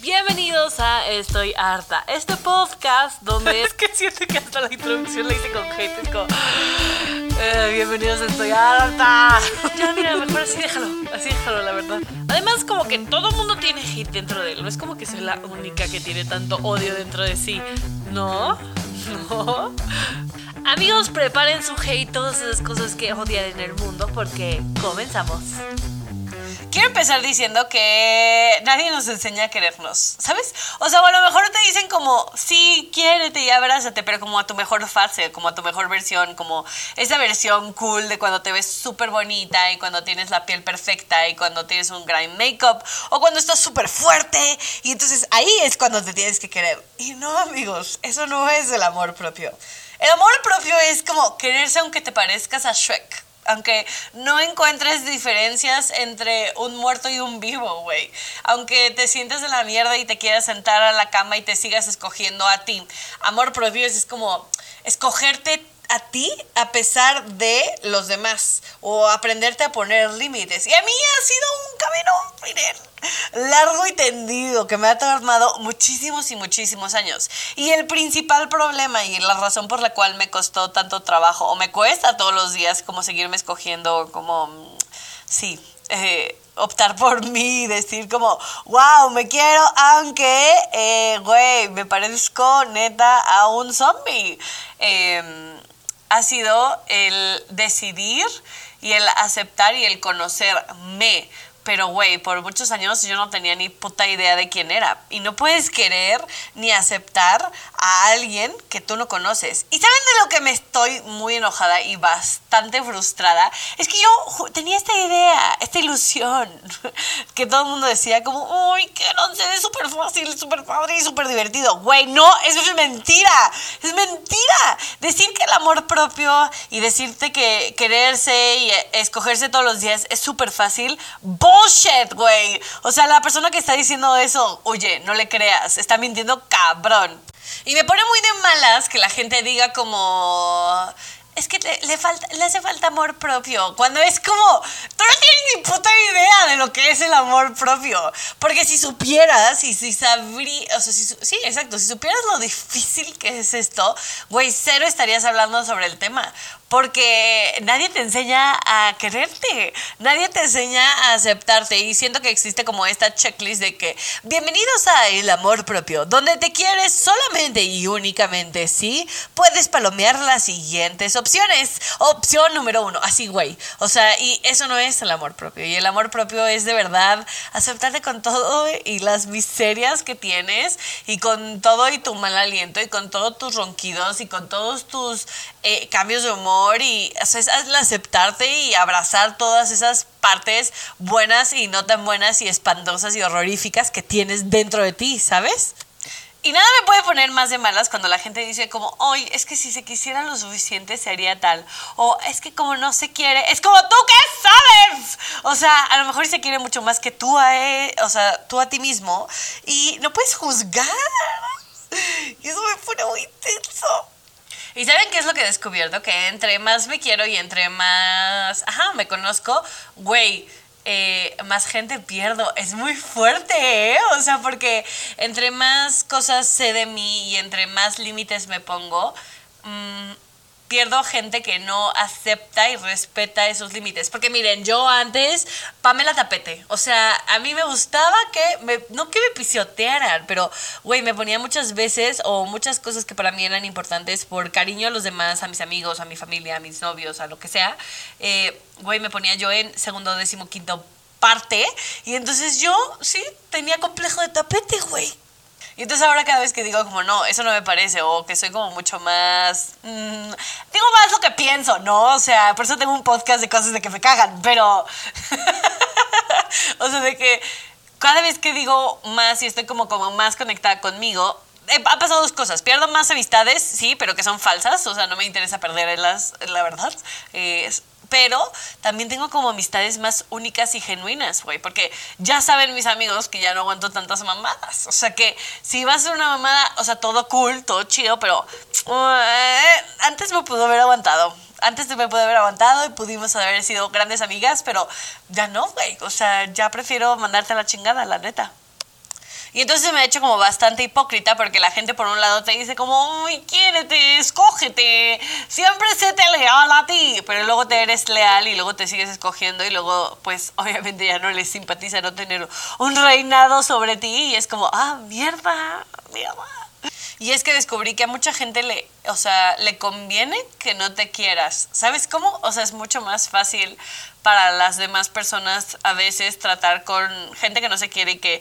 Bienvenidos a Estoy Harta, este podcast donde es que siento que hasta la introducción la hice con hate, es como, eh, bienvenidos a Estoy Harta. Ya, mira, mejor así déjalo, así déjalo, la verdad. Además, como que todo mundo tiene hate dentro de él, no es como que soy la única que tiene tanto odio dentro de sí, ¿no? ¿No? Amigos, preparen su hate, todas esas cosas que odian en el mundo, porque comenzamos. Quiero empezar diciendo que nadie nos enseña a querernos, ¿sabes? O sea, a lo mejor te dicen como, sí, quiérete y abrázate, pero como a tu mejor fase, como a tu mejor versión, como esa versión cool de cuando te ves súper bonita y cuando tienes la piel perfecta y cuando tienes un gran make-up o cuando estás súper fuerte y entonces ahí es cuando te tienes que querer. Y no, amigos, eso no es el amor propio. El amor propio es como quererse aunque te parezcas a Shrek aunque no encuentres diferencias entre un muerto y un vivo, güey. Aunque te sientes de la mierda y te quieras sentar a la cama y te sigas escogiendo a ti. Amor propio es, como escogerte a ti a pesar de los demás o aprenderte a poner límites. Y a mí ha sido un camino, miren, largo y tendido que me ha tomado muchísimos y muchísimos años. Y el principal problema y la razón por la cual me costó tanto trabajo o me cuesta todos los días como seguirme escogiendo como, sí, eh, optar por mí, decir como, wow, me quiero, aunque, eh, güey, me parezco neta a un zombie. Em, ha sido el decidir y el aceptar y el conocerme pero, güey, por muchos años yo no tenía ni puta idea de quién era. Y no puedes querer ni aceptar a alguien que tú no conoces. ¿Y saben de lo que me estoy muy enojada y bastante frustrada? Es que yo tenía esta idea, esta ilusión, que todo el mundo decía como, uy, que no sé, es súper fácil, súper padre y súper divertido. Güey, no, eso es mentira. Es mentira. Decir que el amor propio y decirte que quererse y escogerse todos los días es súper fácil bullshit, güey. O sea, la persona que está diciendo eso, oye, no le creas, está mintiendo cabrón. Y me pone muy de malas que la gente diga como es que le, falta, le hace falta amor propio. Cuando es como, tú no tienes ni puta idea de lo que es el amor propio. Porque si supieras y si sabrías, o sea, si, sí, exacto, si supieras lo difícil que es esto, güey, cero estarías hablando sobre el tema porque nadie te enseña a quererte, nadie te enseña a aceptarte y siento que existe como esta checklist de que bienvenidos a el amor propio, donde te quieres solamente y únicamente si puedes palomear las siguientes opciones. Opción número uno, así güey, o sea, y eso no es el amor propio. Y el amor propio es de verdad aceptarte con todo y las miserias que tienes y con todo y tu mal aliento y con todos tus ronquidos y con todos tus eh, cambios de humor y es aceptarte y abrazar todas esas partes buenas y no tan buenas y espantosas y horroríficas que tienes dentro de ti, ¿sabes? Y nada me puede poner más de malas cuando la gente dice como, oye, es que si se quisiera lo suficiente sería tal. O es que como no se quiere, es como tú que sabes. O sea, a lo mejor se quiere mucho más que tú a él, o sea, tú a ti mismo. Y no puedes juzgar. Y eso me pone muy intenso. ¿Y saben qué es lo que he descubierto? Que entre más me quiero y entre más, ajá, me conozco, güey, eh, más gente pierdo. Es muy fuerte, ¿eh? O sea, porque entre más cosas sé de mí y entre más límites me pongo, mmm, pierdo gente que no acepta y respeta esos límites. Porque miren, yo antes, Pamela Tapete, o sea, a mí me gustaba que, me, no que me pisotearan, pero, güey, me ponía muchas veces o muchas cosas que para mí eran importantes por cariño a los demás, a mis amigos, a mi familia, a mis novios, a lo que sea. Eh, güey, me ponía yo en segundo, décimo, quinto parte. Y entonces yo, sí, tenía complejo de tapete, güey. Y entonces ahora cada vez que digo como, no, eso no me parece, o que soy como mucho más... Mm, digo más lo que pienso, ¿no? O sea, por eso tengo un podcast de cosas de que me cagan, pero... o sea, de que cada vez que digo más y estoy como, como más conectada conmigo, eh, ha pasado dos cosas. Pierdo más amistades, sí, pero que son falsas. O sea, no me interesa perderlas, la verdad. Eh, pero también tengo como amistades más únicas y genuinas, güey, porque ya saben mis amigos que ya no aguanto tantas mamadas. O sea que si va a ser una mamada, o sea, todo cool, todo chido, pero eh, antes me pudo haber aguantado. Antes me pudo haber aguantado y pudimos haber sido grandes amigas, pero ya no, güey. O sea, ya prefiero mandarte a la chingada, la neta. Y entonces me ha hecho como bastante hipócrita porque la gente por un lado te dice como, uy, quiérete, escógete, siempre sé te leal a ti, pero luego te eres leal y luego te sigues escogiendo y luego pues obviamente ya no les simpatiza no tener un reinado sobre ti y es como, ah, mierda, mierda. Y es que descubrí que a mucha gente le, o sea, le conviene que no te quieras. ¿Sabes cómo? O sea, es mucho más fácil para las demás personas a veces tratar con gente que no se quiere y que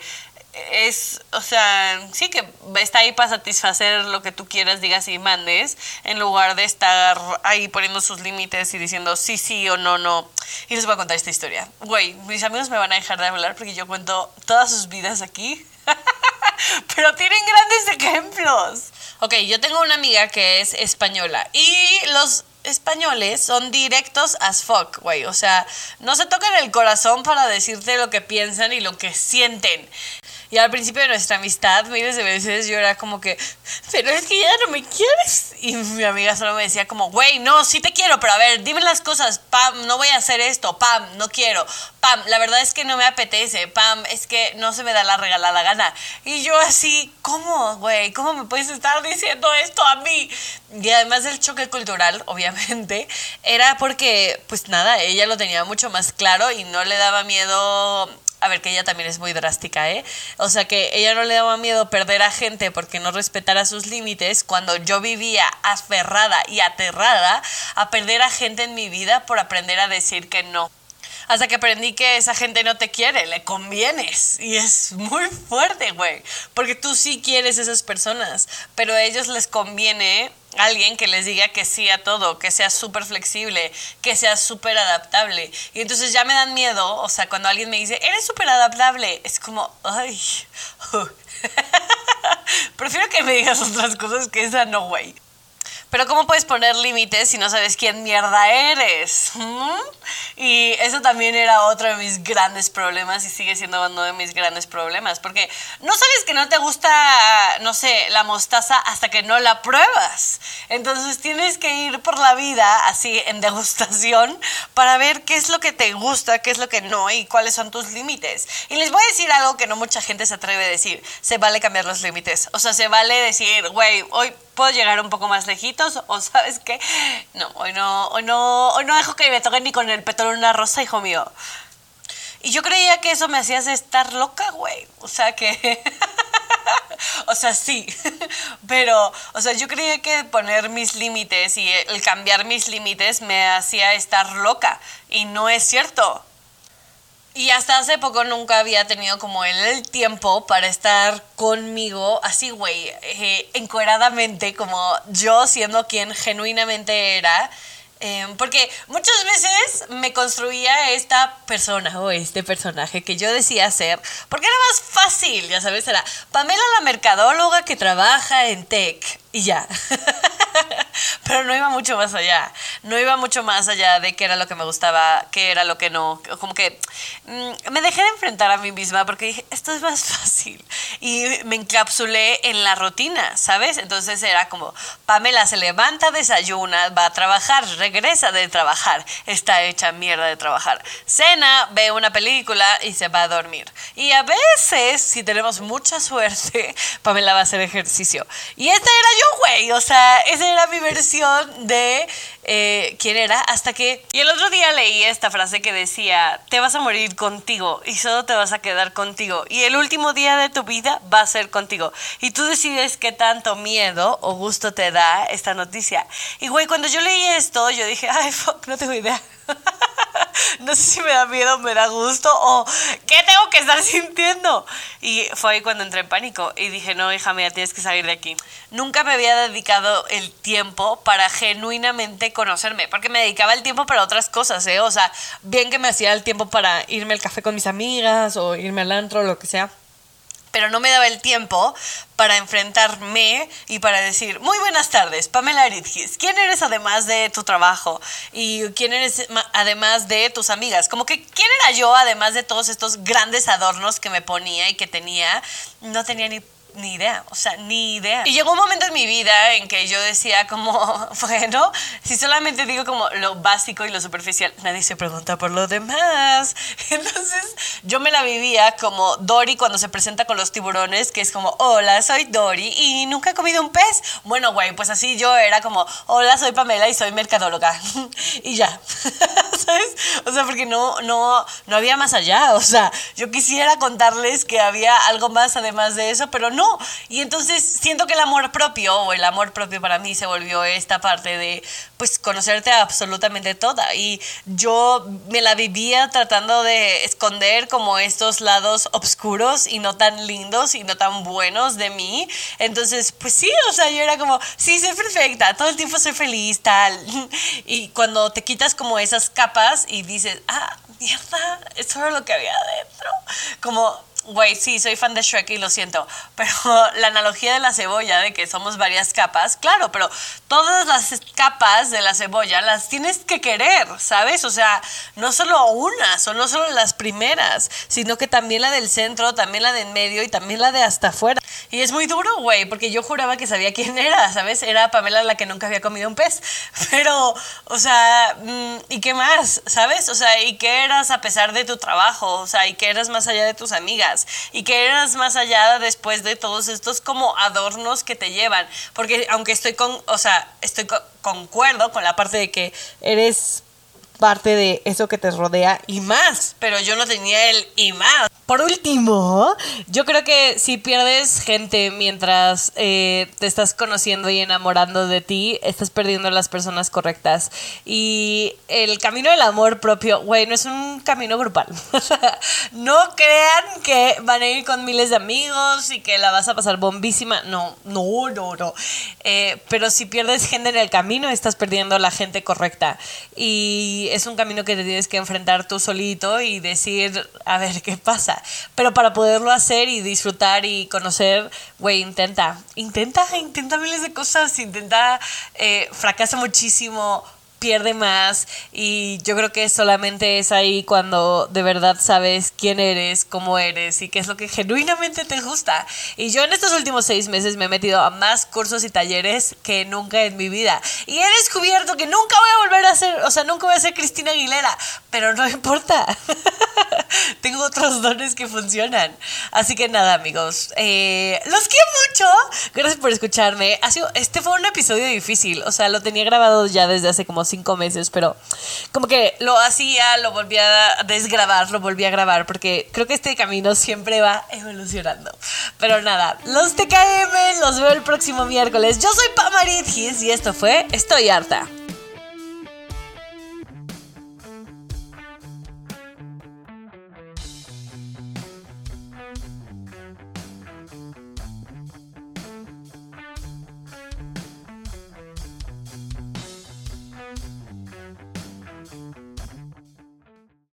es, o sea, sí que está ahí para satisfacer lo que tú quieras, digas y mandes, en lugar de estar ahí poniendo sus límites y diciendo sí, sí o no, no. Y les voy a contar esta historia. Güey, mis amigos me van a dejar de hablar porque yo cuento todas sus vidas aquí. Pero tienen grandes ejemplos. Ok, yo tengo una amiga que es española y los españoles son directos as fuck, güey. O sea, no se tocan el corazón para decirte lo que piensan y lo que sienten. Y al principio de nuestra amistad, miles de veces yo era como que, pero es que ya no me quieres. Y mi amiga solo me decía como, güey, no, sí te quiero, pero a ver, dime las cosas, pam, no voy a hacer esto, pam, no quiero, pam, la verdad es que no me apetece, pam, es que no se me da la regalada gana. Y yo así, ¿cómo, güey? ¿Cómo me puedes estar diciendo esto a mí? Y además del choque cultural, obviamente, era porque, pues nada, ella lo tenía mucho más claro y no le daba miedo a ver, que ella también es muy drástica, ¿eh? O sea, que ella no le daba miedo perder a gente porque no respetara sus límites cuando yo vivía aferrada y aterrada a perder a gente en mi vida por aprender a decir que no. Hasta que aprendí que esa gente no te quiere, le convienes. Y es muy fuerte, güey. Porque tú sí quieres esas personas, pero a ellos les conviene alguien que les diga que sí a todo, que sea súper flexible, que sea súper adaptable. Y entonces ya me dan miedo, o sea, cuando alguien me dice, eres súper adaptable, es como, ay, prefiero que me digas otras cosas que esa no, güey. Pero ¿cómo puedes poner límites si no sabes quién mierda eres? ¿Mm? Y eso también era otro de mis grandes problemas y sigue siendo uno de mis grandes problemas. Porque no sabes que no te gusta, no sé, la mostaza hasta que no la pruebas. Entonces tienes que ir por la vida así en degustación para ver qué es lo que te gusta, qué es lo que no y cuáles son tus límites. Y les voy a decir algo que no mucha gente se atreve a decir. Se vale cambiar los límites. O sea, se vale decir, güey, hoy puedo llegar un poco más lejitos o sabes qué, no, hoy no, hoy no, hoy no dejo que me toquen ni con el petróleo una rosa, hijo mío. Y yo creía que eso me hacía estar loca, güey. O sea que... o sea, sí. Pero, o sea, yo creía que poner mis límites y el cambiar mis límites me hacía estar loca. Y no es cierto. Y hasta hace poco nunca había tenido como el tiempo para estar conmigo así, güey, eh, encueradamente, como yo siendo quien genuinamente era. Em, porque muchas veces me construía esta persona o este personaje que yo decía ser, porque era más fácil, ya sabes, era Pamela la mercadóloga que trabaja en tech y ya. Pero no iba mucho más allá. No iba mucho más allá de qué era lo que me gustaba, qué era lo que no. Como que mm, me dejé de enfrentar a mí misma porque dije, esto es más fácil. Y me encapsulé en la rutina, ¿sabes? Entonces era como, Pamela se levanta, desayuna, va a trabajar, regresa de trabajar, está hecha mierda de trabajar. Cena, ve una película y se va a dormir. Y a veces, si tenemos mucha suerte, Pamela va a hacer ejercicio. Y esta era yo güey. O sea, esa era mi versión de eh, quién era. Hasta que. Y el otro día leí esta frase que decía: Te vas a morir contigo y solo te vas a quedar contigo. Y el último día de tu vida va a ser contigo. Y tú decides qué tanto miedo o gusto te da esta noticia. Y güey, cuando yo leí esto, yo dije: Ay, fuck, no tengo idea. no sé si me da miedo, me da gusto o qué tengo que estar sintiendo. Y fue ahí cuando entré en pánico y dije, no, hija mía, tienes que salir de aquí. Nunca me había dedicado el tiempo para genuinamente conocerme, porque me dedicaba el tiempo para otras cosas, ¿eh? O sea, bien que me hacía el tiempo para irme al café con mis amigas o irme al antro lo que sea pero no me daba el tiempo para enfrentarme y para decir, muy buenas tardes, Pamela Aridgis, ¿quién eres además de tu trabajo? ¿Y quién eres además de tus amigas? Como que, ¿quién era yo además de todos estos grandes adornos que me ponía y que tenía? No tenía ni ni idea, o sea, ni idea. Y llegó un momento en mi vida en que yo decía como, bueno, si solamente digo como lo básico y lo superficial, nadie se pregunta por lo demás. Entonces yo me la vivía como Dory cuando se presenta con los tiburones, que es como, hola, soy Dory y nunca he comido un pez. Bueno, güey, pues así yo era como, hola, soy Pamela y soy mercadóloga. y ya, ¿sabes? O sea, porque no, no, no había más allá. O sea, yo quisiera contarles que había algo más además de eso, pero no. Y entonces siento que el amor propio, o el amor propio para mí se volvió esta parte de, pues, conocerte absolutamente toda. Y yo me la vivía tratando de esconder como estos lados oscuros y no tan lindos y no tan buenos de mí. Entonces, pues sí, o sea, yo era como, sí, soy perfecta, todo el tiempo soy feliz, tal. Y cuando te quitas como esas capas y dices, ah, mierda, eso era lo que había adentro. Como Güey, sí, soy fan de Shrek y lo siento, pero la analogía de la cebolla, de que somos varias capas, claro, pero todas las capas de la cebolla las tienes que querer, ¿sabes? O sea, no solo una, son no solo las primeras, sino que también la del centro, también la del medio y también la de hasta afuera. Y es muy duro, güey, porque yo juraba que sabía quién era, ¿sabes? Era Pamela la que nunca había comido un pez. Pero, o sea, mm, ¿y qué más? ¿Sabes? O sea, ¿y qué eras a pesar de tu trabajo? O sea, ¿y qué eras más allá de tus amigas? Y que eras más allá después de todos estos como adornos que te llevan. Porque aunque estoy con, o sea, estoy concuerdo con la parte de que eres parte de eso que te rodea y más, pero yo no tenía el y más. Por último, yo creo que si pierdes gente mientras eh, te estás conociendo y enamorando de ti, estás perdiendo las personas correctas. Y el camino del amor propio, güey, no es un camino grupal. no crean que van a ir con miles de amigos y que la vas a pasar bombísima. No, no, no, no. Eh, pero si pierdes gente en el camino, estás perdiendo la gente correcta. Y es un camino que te tienes que enfrentar tú solito y decir, a ver qué pasa. Pero para poderlo hacer y disfrutar y conocer, güey, intenta. Intenta, intenta miles de cosas. Intenta, eh, fracasa muchísimo pierde más y yo creo que solamente es ahí cuando de verdad sabes quién eres, cómo eres y qué es lo que genuinamente te gusta. Y yo en estos últimos seis meses me he metido a más cursos y talleres que nunca en mi vida y he descubierto que nunca voy a volver a ser, o sea, nunca voy a ser Cristina Aguilera, pero no importa. Tengo otros dones que funcionan. Así que nada, amigos, eh, los quiero mucho. Gracias por escucharme. Ha sido, este fue un episodio difícil, o sea, lo tenía grabado ya desde hace como cinco meses, pero como que lo hacía, lo volvía a desgrabar, lo volvía a grabar, porque creo que este camino siempre va evolucionando. Pero nada, los TKM los veo el próximo miércoles. Yo soy Pamarit y esto fue Estoy harta.